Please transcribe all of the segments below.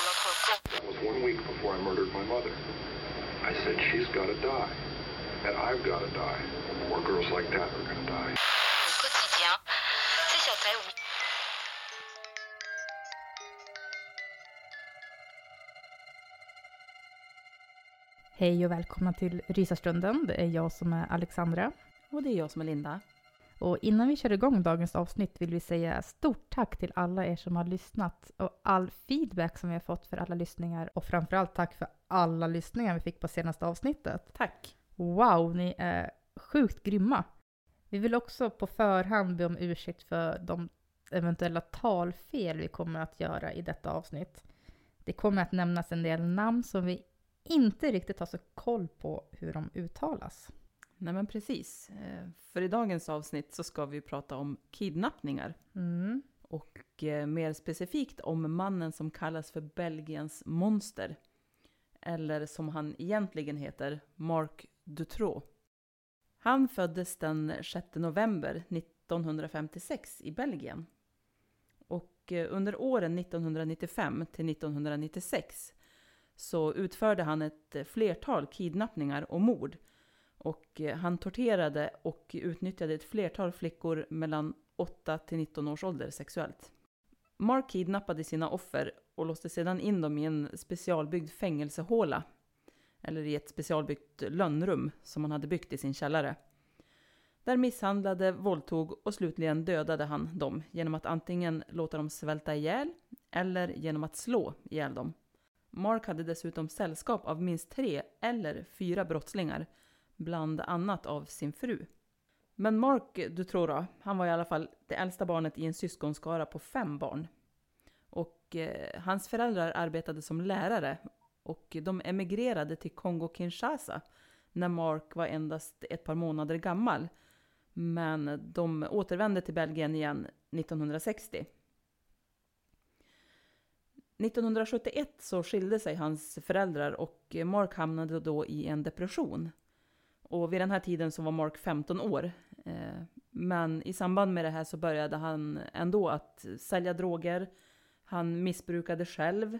That was one week before I murdered my mother. I said, she's got to die. And I've got to die. More girls like that are to die. Au quotidien, c'est sur Terre, oui. Hej och välkomna till Rysarstunden. Det är jag som är Alexandra. Och det är jag som är Linda. Och innan vi kör igång dagens avsnitt vill vi säga stort tack till alla er som har lyssnat och all feedback som vi har fått för alla lyssningar. Och framförallt tack för alla lyssningar vi fick på senaste avsnittet. Tack. Wow, ni är sjukt grymma. Vi vill också på förhand be om ursäkt för de eventuella talfel vi kommer att göra i detta avsnitt. Det kommer att nämnas en del namn som vi inte riktigt har så koll på hur de uttalas. Nej men precis. Eh, För i dagens avsnitt så ska vi prata om kidnappningar. Mm. Och eh, mer specifikt om mannen som kallas för Belgiens monster. Eller som han egentligen heter, Marc Dutroux. Han föddes den 6 november 1956 i Belgien. Och eh, under åren 1995 till 1996 så utförde han ett flertal kidnappningar och mord. Och eh, han torterade och utnyttjade ett flertal flickor mellan 8 till 19 års ålder sexuellt. Mark kidnappade sina offer och låste sedan in dem i en specialbyggd fängelsehåla. Eller i ett specialbyggt lönnrum som han hade byggt i sin källare. Där misshandlade, våldtog och slutligen dödade han dem genom att antingen låta dem svälta ihjäl eller genom att slå ihjäl dem. Mark hade dessutom sällskap av minst tre eller fyra brottslingar, bland annat av sin fru. Men Mark Dutroux han var i alla fall det äldsta barnet i en syskonskara på fem barn. Och eh, hans föräldrar arbetade som lärare och de emigrerade till Kongo-Kinshasa när Mark var endast ett par månader gammal. Men de återvände till Belgien igen 1960. 1971 så skilde sig hans föräldrar och Mark hamnade då i en depression. Och vid den här tiden så var Mark 15 år. Eh, men i samband med det här så började han ändå att sälja droger. Han missbrukade själv.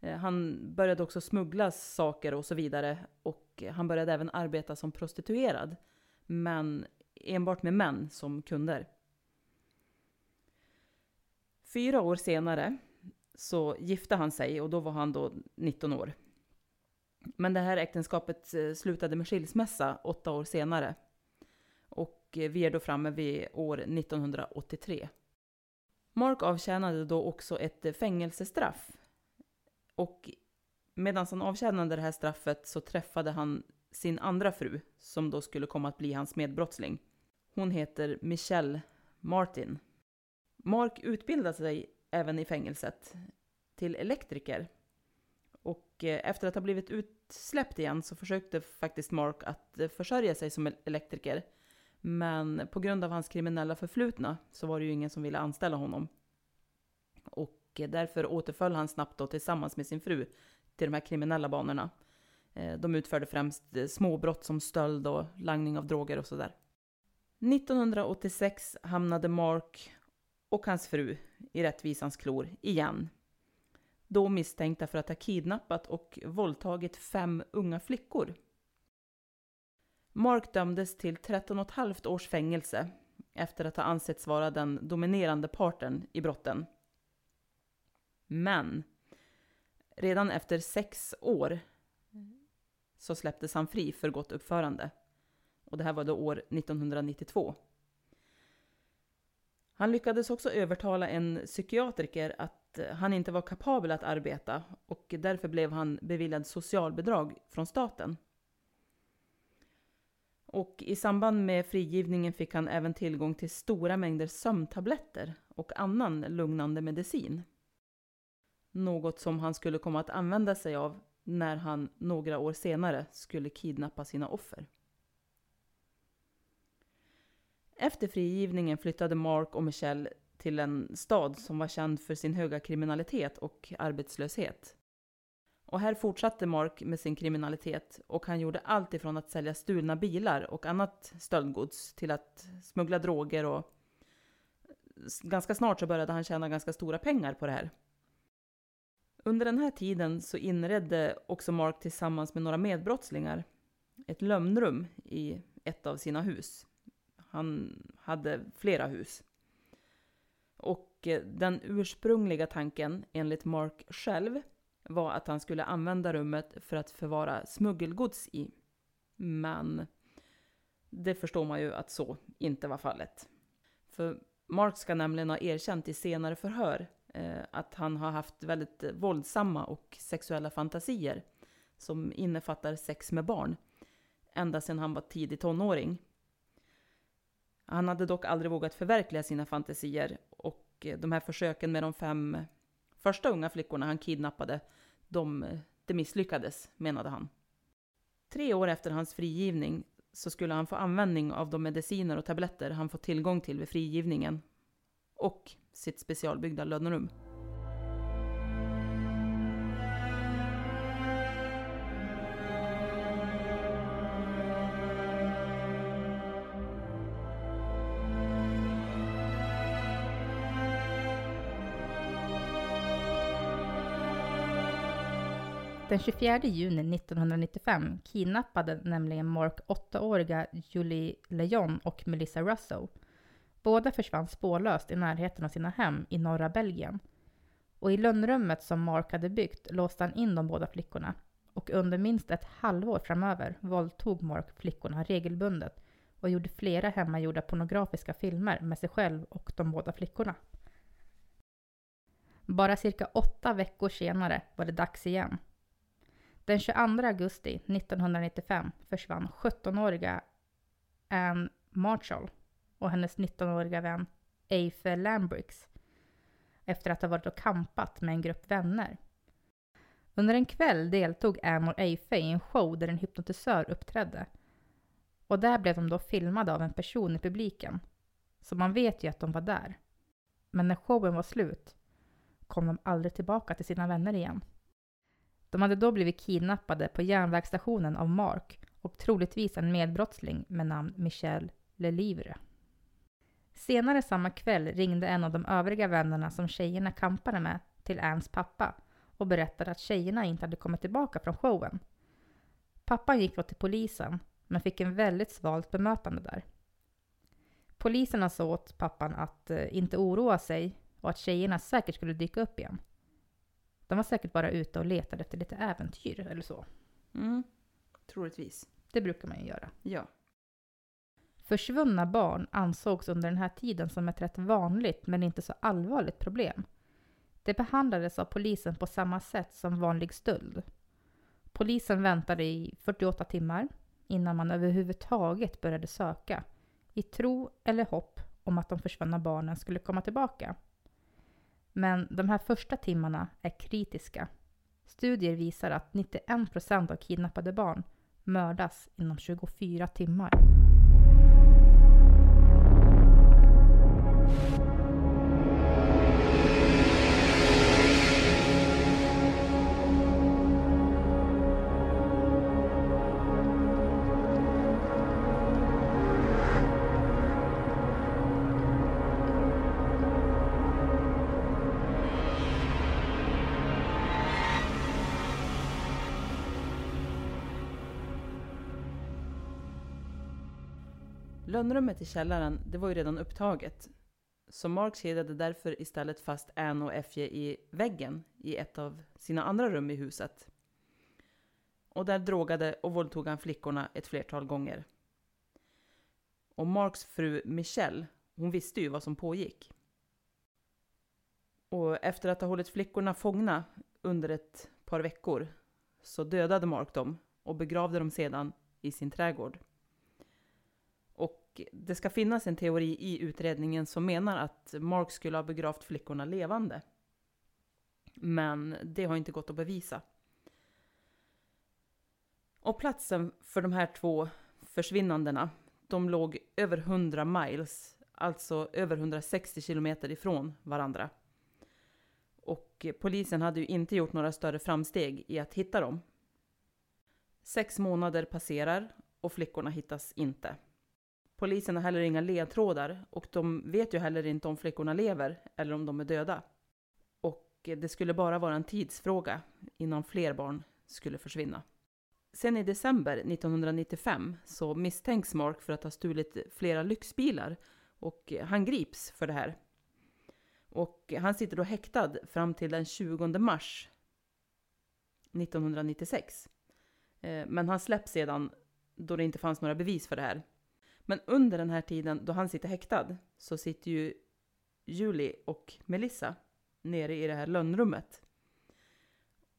Eh, han började också smuggla saker och så vidare. Och han började även arbeta som prostituerad. Men enbart med män som kunder. Fyra år senare så gifte han sig och då var han då 19 år. Men det här äktenskapet eh, slutade med skilsmässa åtta år senare. Och eh, vi är då framme vid år 1983. Mark avtjänade då också ett eh, fängelsestraff. Och medan han avtjänade det här straffet så träffade han sin andra fru, som då skulle komma att bli hans medbrottsling. Hon heter Michelle Martin. Mark utbildade sig även i fängelset till elektriker. Och efter att ha blivit släppt igen så försökte faktiskt Mark att eh, försörja sig som elektriker. Men på grund av hans kriminella förflutna så var det ju ingen som ville anställa honom. Och eh, därför återföll han snabbt då tillsammans med sin fru till de här kriminella banorna. Eh, de utförde främst småbrott som stöld och langning av droger och sådär. 1986 hamnade Mark och hans fru i rättvisans klor igen. Då misstänkta för att ha kidnappat och våldtagit fem unga flickor. Mark dömdes till 13,5 års fängelse efter att ha ansetts vara den dominerande parten i brotten. Men redan efter sex år så släpptes han fri för gott uppförande. Och det här var då år 1992. Han lyckades också övertala en psykiatriker att han inte var kapabel att arbeta och därför blev han beviljad socialbidrag från staten. Och i samband med frigivningen fick han även tillgång till stora mängder sömntabletter och annan lugnande medicin. Något som han skulle komma att använda sig av när han några år senare skulle kidnappa sina offer. Efter frigivningen flyttade Mark och Michelle till en stad som var känd för sin höga kriminalitet och arbetslöshet. Och här fortsatte Mark med sin kriminalitet och han gjorde allt ifrån att sälja stulna bilar och annat stöldgods till att smuggla droger och ganska snart så började han tjäna ganska stora pengar på det här. Under den här tiden så inredde också Mark tillsammans med några medbrottslingar ett lömnrum i ett av sina hus. Han hade flera hus. Och eh, den ursprungliga tanken, enligt Mark själv, var att han skulle använda rummet för att förvara smuggelgods i. Men det förstår man ju att så inte var fallet. För Mark ska nämligen ha erkänt i senare förhör eh, att han har haft väldigt våldsamma och sexuella fantasier som innefattar sex med barn ända sedan han var tidig tonåring. Han hade dock aldrig vågat förverkliga sina fantasier och eh, de här försöken med de fem första unga flickorna han kidnappade, de, det misslyckades, menade han. Tre år efter hans frigivning så skulle han få användning av de mediciner och tabletter han fått tillgång till vid frigivningen och sitt specialbyggda lönnrum. Den 24 juni 1995 kidnappade nämligen Mark åttaåriga Julie Leon och Melissa Russo. Båda försvann spårlöst i närheten av sina hem i norra Belgien. Och i lönnrummet som Mark hade byggt låste han in de båda flickorna. Och under minst ett halvår framöver våldtog Mark flickorna regelbundet och gjorde flera hemmagjorda pornografiska filmer med sig själv och de båda flickorna. Bara cirka åtta veckor senare var det dags igen. Den 22 augusti 1995 försvann 17-åriga Anne Marshall och hennes 19-åriga vän Eife Lambrix efter att ha varit och kampat med en grupp vänner. Under en kväll deltog Anne och Eife i en show där en hypnotisör uppträdde. Och där blev de då filmade av en person i publiken. Så man vet ju att de var där. Men när showen var slut kom de aldrig tillbaka till sina vänner igen. De hade då blivit kidnappade på järnvägsstationen av Mark och troligtvis en medbrottsling med namn Michel Lelivre. Senare samma kväll ringde en av de övriga vännerna som tjejerna kampade med till Anns pappa och berättade att tjejerna inte hade kommit tillbaka från showen. Pappan gick då till polisen men fick en väldigt svalt bemötande där. Poliserna sa åt pappan att eh, inte oroa sig och att tjejerna säkert skulle dyka upp igen. De var säkert bara ute och letade efter lite äventyr eller så. Mm, troligtvis. Det brukar man ju göra. Ja. Försvunna barn ansågs under den här tiden som ett rätt vanligt men inte så allvarligt problem. Det behandlades av polisen på samma sätt som vanlig stöld. Polisen väntade i 48 timmar innan man överhuvudtaget började söka i tro eller hopp om att de försvunna barnen skulle komma tillbaka. Men de här första timmarna är kritiska. Studier visar att 91 procent av kidnappade barn mördas inom 24 timmar. Lönnrummet i källaren, det var ju redan upptaget. Så Mark kedjade därför istället fast Anne och Effie i väggen i ett av sina andra rum i huset. Och där drogade och våldtog han flickorna ett flertal gånger. Och Marks fru Michelle, hon visste ju vad som pågick. Och efter att ha hållit flickorna fångna under ett par veckor så dödade Mark dem och begravde dem sedan i sin trädgård det ska finnas en teori i utredningen som menar att Mark skulle ha begravt flickorna levande. Men det har inte gått att bevisa. Och platsen för de här två försvinnandena, de låg över 100 miles, alltså över 160 kilometer ifrån varandra. Och polisen hade ju inte gjort några större framsteg i att hitta dem. Sex månader passerar och flickorna hittas inte. Polisen har heller inga ledtrådar och de vet ju heller inte om flickorna lever eller om de är döda. Och det skulle bara vara en tidsfråga innan fler barn skulle försvinna. Sen i december 1995 så misstänks Mark för att ha stulit flera lyxbilar och han grips för det här. Och han sitter då häktad fram till den 20 mars 1996. Eh, men han släpps sedan då det inte fanns några bevis för det här. Men under den här tiden då han sitter häktad så sitter ju Julie och Melissa nere i det här lönnrummet.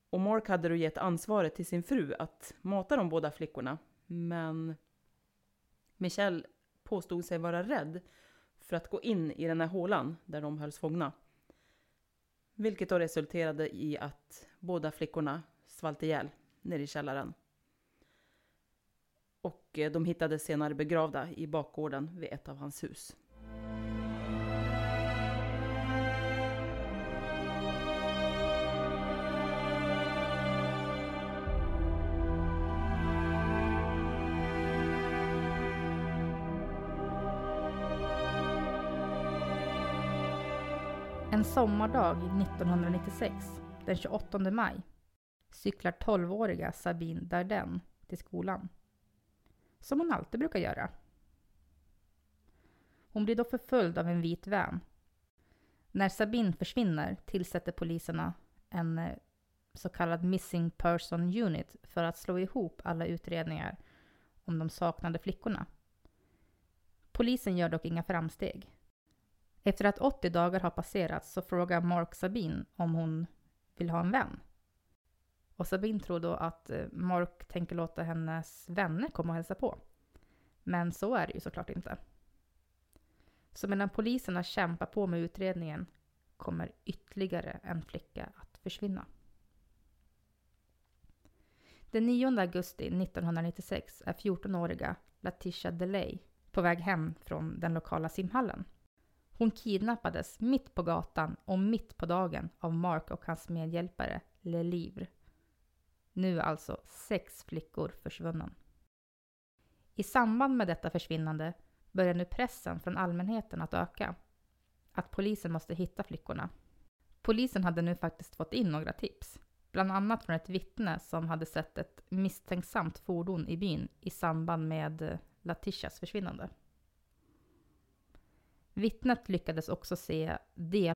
Och Mark hade då gett ansvaret till sin fru att mata de båda flickorna. Men Michelle påstod sig vara rädd för att gå in i den här hålan där de hölls fångna. Vilket då resulterade i att båda flickorna svalt ihjäl nere i källaren och eh, de hittades senare begravda i bakgården vid ett av hans hus. En sommardag 1996, den 28 maj, cyklar 12-åriga Sabine Darden till skolan som hon alltid brukar göra. Hon blir då förföljd av en vit vän. När Sabine försvinner tillsätter poliserna en eh, så kallad Missing Person Unit för att slå ihop alla utredningar om de saknade flickorna. Polisen gör dock inga framsteg. Efter att 80 dagar har passerat så frågar Mark Sabine om hon vill ha en vän. Och Sabine tror då att eh, Mark tänker låta hennes vänner komma och hälsa på. Men så är det ju såklart inte. Så medan poliserna kämpar på med utredningen kommer ytterligare en flicka att försvinna. Den 9 augusti 1996 är 14-åriga Latisha Delay på väg hem från den lokala simhallen. Hon kidnappades mitt på gatan och mitt på dagen av Mark och hans medhjälpare Lelivre. Nu alltså sex flickor försvunnen. I samband med detta försvinnande börjar nu pressen från allmänheten att öka. Att polisen måste hitta flickorna. Polisen hade nu faktiskt fått in några tips. Bland annat från ett vittne som hade sett ett misstänksamt fordon i byn i samband med Latishas försvinnande. Vittnet lyckades också se del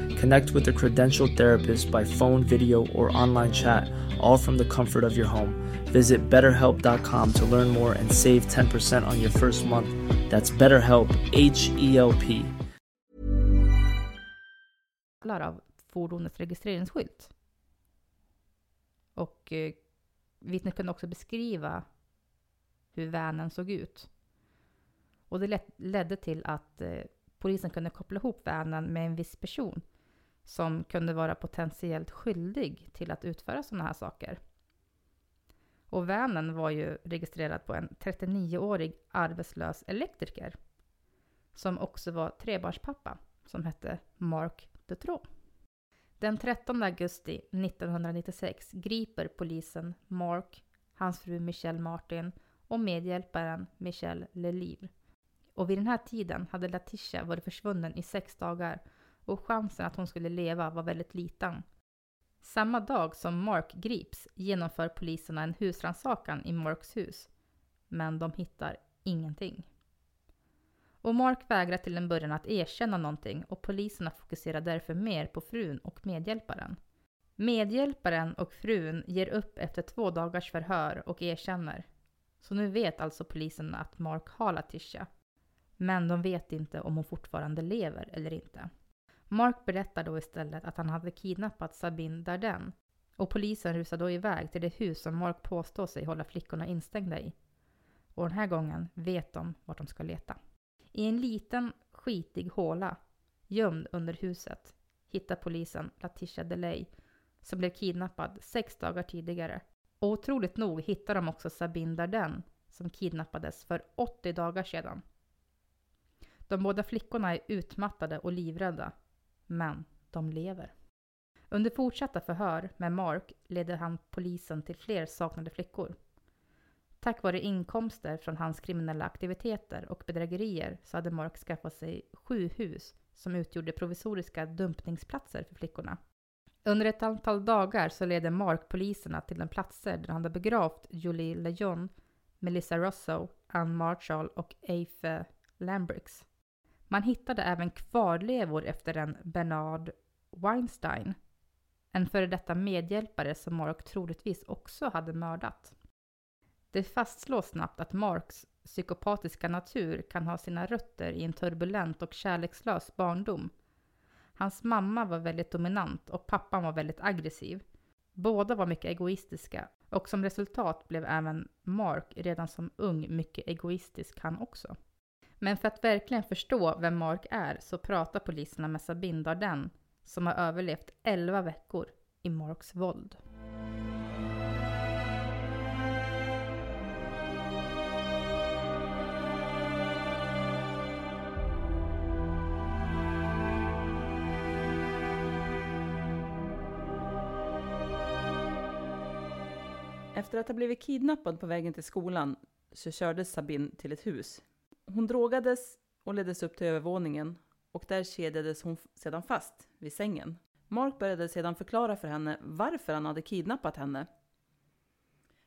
Connect with a credentialed therapist by phone, video, or online chat, all from the comfort of your home. Visit betterhelp.com to learn more and save 10% on your first month. That's BetterHelp, H E L P. av fordonets registreringsskylt. Och eh, vittnet kunde också beskriva hur vanen såg ut. Och det ledde till att eh, polisen kunde koppla ihop vanen med en viss person som kunde vara potentiellt skyldig till att utföra sådana här saker. Och vanen var ju registrerad på en 39-årig arbetslös elektriker som också var trebarnspappa som hette Mark Dutroux. Den 13 augusti 1996 griper polisen Mark, hans fru Michelle Martin och medhjälparen Michelle Lelivre. Och vid den här tiden hade Latisha varit försvunnen i sex dagar och chansen att hon skulle leva var väldigt liten. Samma dag som Mark grips genomför poliserna en husrannsakan i Marks hus. Men de hittar ingenting. Och Mark vägrar till en början att erkänna någonting och poliserna fokuserar därför mer på frun och medhjälparen. Medhjälparen och frun ger upp efter två dagars förhör och erkänner. Så nu vet alltså polisen att Mark har Latisha. Men de vet inte om hon fortfarande lever eller inte. Mark berättar då istället att han hade kidnappat Sabine Darden och polisen rusar då iväg till det hus som Mark påstår sig hålla flickorna instängda i. Och den här gången vet de vart de ska leta. I en liten skitig håla, gömd under huset, hittar polisen Latisha DeLay som blev kidnappad sex dagar tidigare. Och otroligt nog hittar de också Sabine Darden som kidnappades för 80 dagar sedan. De båda flickorna är utmattade och livrädda, men de lever. Under fortsatta förhör med Mark ledde han polisen till fler saknade flickor. Tack vare inkomster från hans kriminella aktiviteter och bedrägerier så hade Mark skaffat sig sju hus som utgjorde provisoriska dumpningsplatser för flickorna. Under ett antal dagar så leder Mark poliserna till de platser där han hade begravt Julie Lejon, Melissa Rosso, Ann Marshall och Afe Lambricks. Man hittade även kvarlevor efter en Bernard Weinstein, en före detta medhjälpare som Mark troligtvis också hade mördat. Det fastslås snabbt att Marks psykopatiska natur kan ha sina rötter i en turbulent och kärlekslös barndom. Hans mamma var väldigt dominant och pappan var väldigt aggressiv. Båda var mycket egoistiska och som resultat blev även Mark redan som ung mycket egoistisk han också. Men för att verkligen förstå vem Mark är så pratar poliserna med Sabine Darden som har överlevt 11 veckor i Marks våld. Efter att ha blivit kidnappad på vägen till skolan så kördes Sabine till ett hus. Hon drogades och leddes upp till övervåningen och där kedjades hon sedan fast vid sängen. Mark började sedan förklara för henne varför han hade kidnappat henne.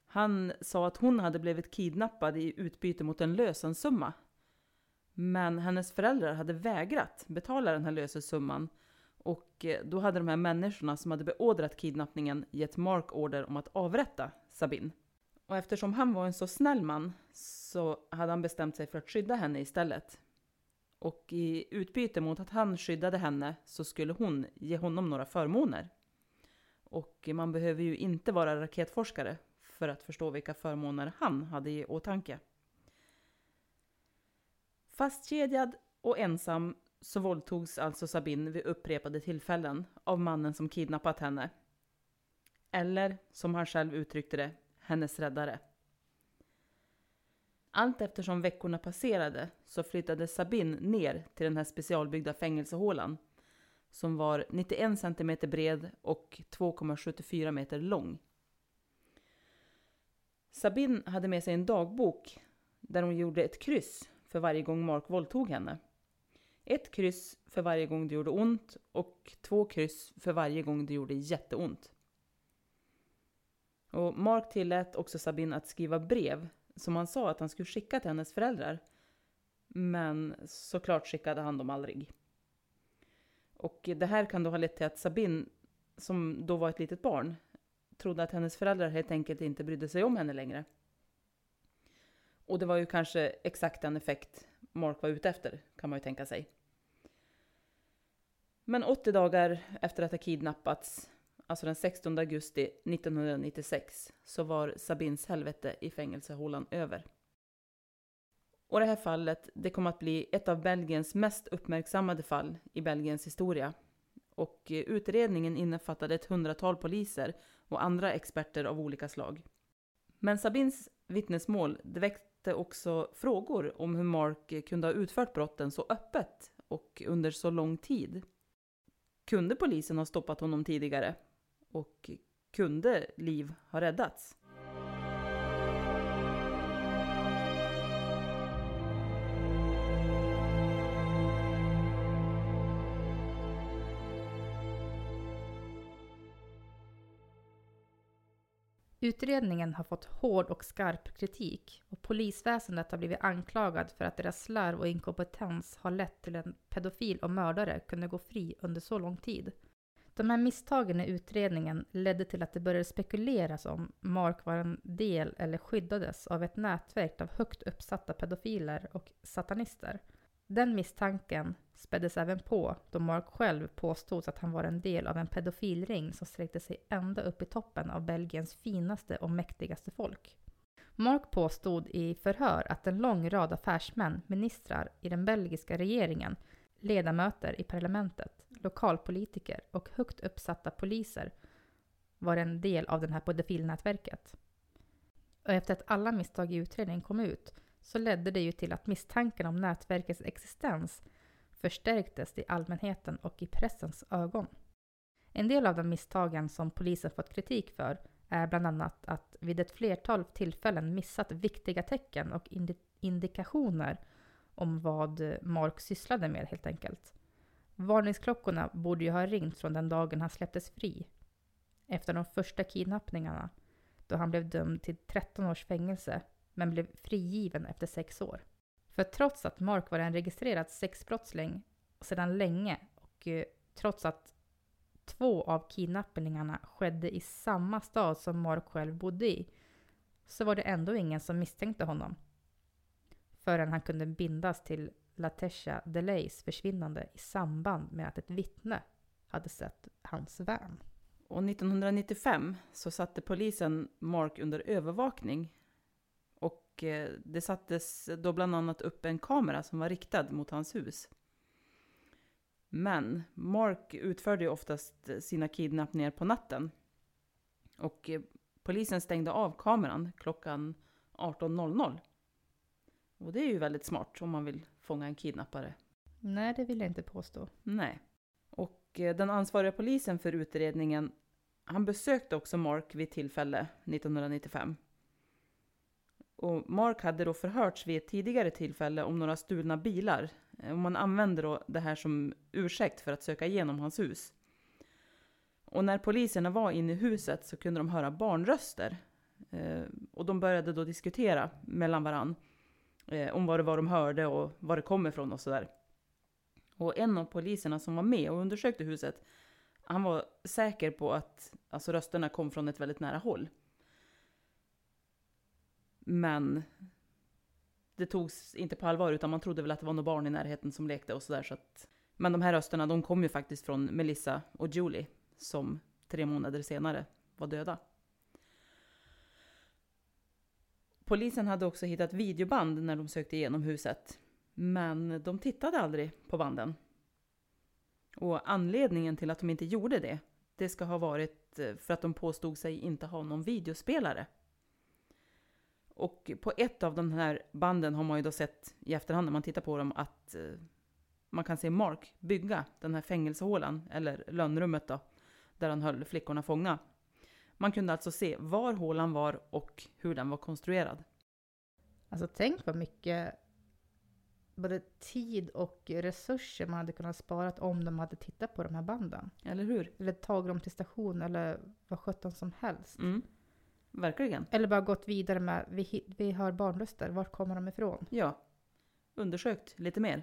Han sa att hon hade blivit kidnappad i utbyte mot en lösensumma. Men hennes föräldrar hade vägrat betala den här lösensumman och eh, då hade de här människorna som hade beordrat kidnappningen gett Mark order om att avrätta Sabine. Och eftersom han var en så snäll man så hade han bestämt sig för att skydda henne istället. Och i utbyte mot att han skyddade henne så skulle hon ge honom några förmåner. Och man behöver ju inte vara raketforskare för att förstå vilka förmåner han hade i åtanke. Fastkedjad och ensam så våldtogs alltså Sabine vid upprepade tillfällen av mannen som kidnappat henne. Eller, som han själv uttryckte det, hennes räddare. Allt eftersom veckorna passerade så flyttade Sabine ner till den här specialbyggda fängelsehålan som var 91 cm bred och 2,74 meter lång. Sabine hade med sig en dagbok där hon gjorde ett kryss för varje gång Mark våldtog henne. Ett kryss för varje gång det gjorde ont och två kryss för varje gång det gjorde jätteont. Och Mark tillät också Sabine att skriva brev som han sa att han skulle skicka till hennes föräldrar. Men såklart skickade han dem aldrig. Och det här kan då ha lett till att Sabine, som då var ett litet barn, trodde att hennes föräldrar helt enkelt inte brydde sig om henne längre. Och det var ju kanske exakt den effekt Mark var ute efter, kan man ju tänka sig. Men 80 dagar efter att ha kidnappats, alltså den 16 augusti 1996, så var Sabins helvete i fängelsehålan över. Och det här fallet, det kom att bli ett av Belgiens mest uppmärksammade fall i Belgiens historia. Och eh, utredningen innefattade ett hundratal poliser och andra experter av olika slag. Men Sabins vittnesmål det väckte också frågor om hur Mark kunde ha utfört brotten så öppet och under så lång tid. Kunde polisen ha stoppat honom tidigare? Och kunde liv ha räddats? Utredningen har fått hård och skarp kritik och polisväsendet har blivit anklagad för att deras slarv och inkompetens har lett till att en pedofil och mördare kunde gå fri under så lång tid. De här misstagen i utredningen ledde till att det började spekuleras om Mark var en del eller skyddades av ett nätverk av högt uppsatta pedofiler och satanister. Den misstanken späddes även på då Mark själv påstods att han var en del av en pedofilring som sträckte sig ända upp i toppen av Belgiens finaste och mäktigaste folk. Mark påstod i förhör att en lång rad affärsmän, ministrar i den belgiska regeringen, ledamöter i parlamentet, lokalpolitiker och högt uppsatta poliser var en del av det här pedofilnätverket. Och efter att alla misstag i utredningen kom ut så ledde det ju till att misstanken om nätverkets existens förstärktes i allmänheten och i pressens ögon. En del av de misstagen som polisen fått kritik för är bland annat att vid ett flertal tillfällen missat viktiga tecken och indikationer om vad Mark sysslade med helt enkelt. Varningsklockorna borde ju ha ringt från den dagen han släpptes fri. Efter de första kidnappningarna, då han blev dömd till 13 års fängelse men blev frigiven efter sex år. För trots att Mark var en registrerad sexbrottsling sedan länge och eh, trots att två av kidnappningarna skedde i samma stad som Mark själv bodde i så var det ändå ingen som misstänkte honom. Förrän han kunde bindas till Latesha Delays försvinnande i samband med att ett vittne hade sett hans van. Och 1995 så satte polisen Mark under övervakning och eh, det sattes då bland annat upp en kamera som var riktad mot hans hus. Men Mark utförde ju oftast sina kidnappningar på natten. Och eh, polisen stängde av kameran klockan 18.00. Och det är ju väldigt smart om man vill fånga en kidnappare. Nej, det vill jag inte påstå. Nej. Och eh, den ansvariga polisen för utredningen, han besökte också Mark vid tillfälle 1995. Och Mark hade då förhörts vid ett tidigare tillfälle om några stulna bilar. Och man använde då det här som ursäkt för att söka igenom hans hus. Och när poliserna var inne i huset så kunde de höra barnröster. Eh, och de började då diskutera mellan varann. Eh, om vad det var de hörde och var det kom ifrån och sådär. Och en av poliserna som var med och undersökte huset, han var säker på att alltså, rösterna kom från ett väldigt nära håll. Men det togs inte på allvar utan man trodde väl att det var några barn i närheten som lekte och sådär. Så att... Men de här rösterna de kom ju faktiskt från Melissa och Julie som tre månader senare var döda. Polisen hade också hittat videoband när de sökte igenom huset. Men de tittade aldrig på banden. Och anledningen till att de inte gjorde det, det ska ha varit eh, för att de påstod sig inte ha någon videospelare. Och på ett av de här banden har man ju då sett i efterhand när man tittar på dem att eh, man kan se Mark bygga den här fängelsehålan, eller lönnrummet då, där han höll flickorna fånga. Man kunde alltså se var hålan var och hur den var konstruerad. Alltså tänk vad mycket både tid och resurser man hade kunnat spara om de hade tittat på de här banden. Eller hur? Eller tagit dem till station eller vad sjutton som helst. Mm. Verkligen. Eller bara gått vidare med, vi, vi har barnröster, vart kommer de ifrån? Ja. Undersökt lite mer.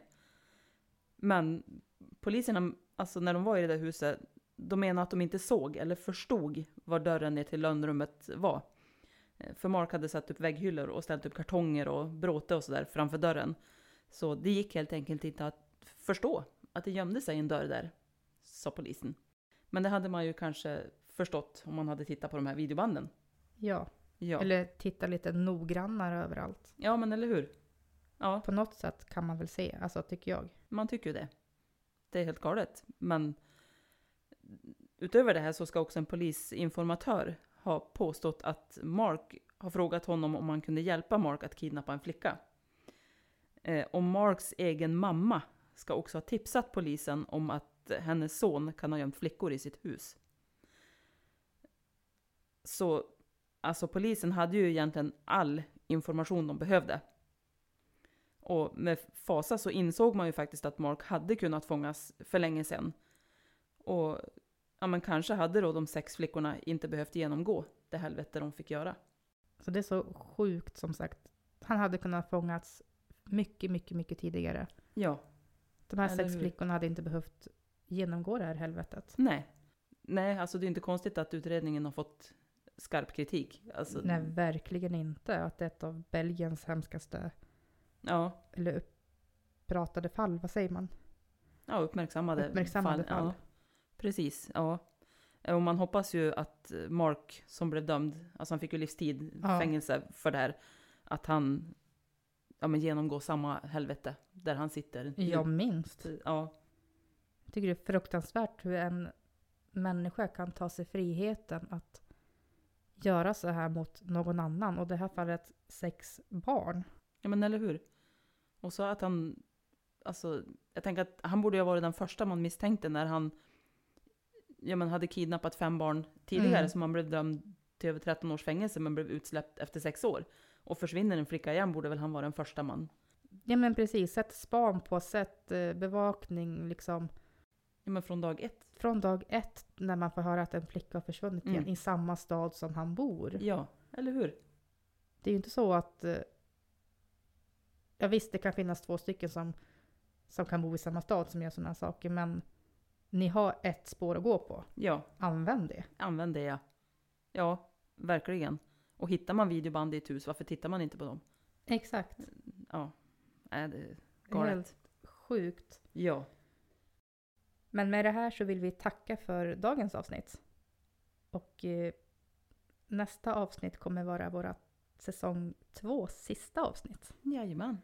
Men poliserna, alltså när de var i det där huset, de menar att de inte såg eller förstod var dörren ner till lönnrummet var. Eh, För Mark hade satt upp vägghyllor och ställt upp kartonger och bråte och sådär framför dörren. Så det gick helt enkelt inte att förstå att det gömde sig en dörr där, sa polisen. Men det hade man ju kanske förstått om man hade tittat på de här videobanden. Ja. Ja, Eller titta lite noggrannare överallt. ja men eller hur? Ja, På något sätt kan man väl se, alltså tycker jag. man tycker ju det. Det är helt galet. Men utöver det här så ska också en polisinformatör ha påstått att Mark har frågat honom om han kunde hjälpa Mark att kidnappa en flicka. Eh, och Marks egen mamma ska också ha tipsat polisen om att hennes son kan ha gömt flickor i sitt hus. Så alltså polisen hade ju egentligen all information de behövde. Och med fasa så insåg man ju faktiskt att Mark hade kunnat fångas för länge sedan. Och ja, men kanske hade då de sex flickorna inte behövt genomgå det helvete de fick göra. Så det är så sjukt som sagt. Han hade kunnat fångats mycket, mycket, mycket tidigare. Ja, De här Eller sex hur? flickorna hade inte behövt genomgå det här helvetet. nej. Nej, alltså det är inte konstigt att utredningen har fått skarp kritik. Alltså, Nej, verkligen inte. Att det är ett av Belgiens hemskaste, Ja, eller uppratade fall, vad säger man? ja, uppmärksammade, Uppmärksammade fall. Ja, precis, ja. Och man hoppas ju att Mark, som blev dömd, alltså han fick ju livstid Ja. fängelse för det här, att han ja, men genomgår samma helvete där han sitter. Ja, minst. Ja, Jag tycker det är fruktansvärt hur en människa kan ta sig friheten att göra så här mot någon annan. Och i det här fallet sex barn. ja, men eller hur? Och så att han, alltså, jag tänker att han borde ju ha varit den första man misstänkte när han ja, men hade kidnappat fem barn tidigare Mm. som han blev dömd till över 13 års fängelse men blev utsläppt efter sex år. Och försvinner en flicka igen borde väl han vara den första man. Ja men precis, sätt span på, sätt eh, bevakning liksom. Ja, men från dag ett. Från dag ett när man får höra att en flicka har försvunnit igen Mm. i samma stad som han bor. Ja, eller hur? Det är ju inte så att... eh, Ja visst, det kan finnas två stycken som, som kan bo i samma stad som gör sådana saker, men ni har ett spår att gå på. Ja, Använd det. använd det ja. Ja, verkligen. Och hittar man videoband i ett hus, varför tittar man inte på dem? Exakt. Ja, är Det är galet. helt sjukt. Ja, Men med det här så vill vi tacka för dagens avsnitt. Och eh, nästa avsnitt kommer vara våra säsong två sista avsnitt. jajamän.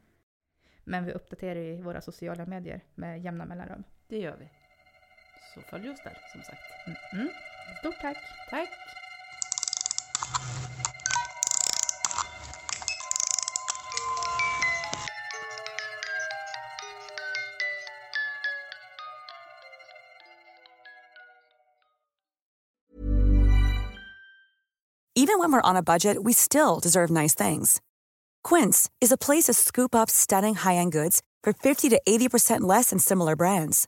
Men vi uppdaterar i våra sociala medier med jämna mellanrum. Det gör vi. Så följ oss där, som sagt. Mm. Stort tack! Tack! Even when we're on a budget, we still deserve nice things. Quince is a place to scoop up stunning high-end goods for 50 to 80% less than similar brands.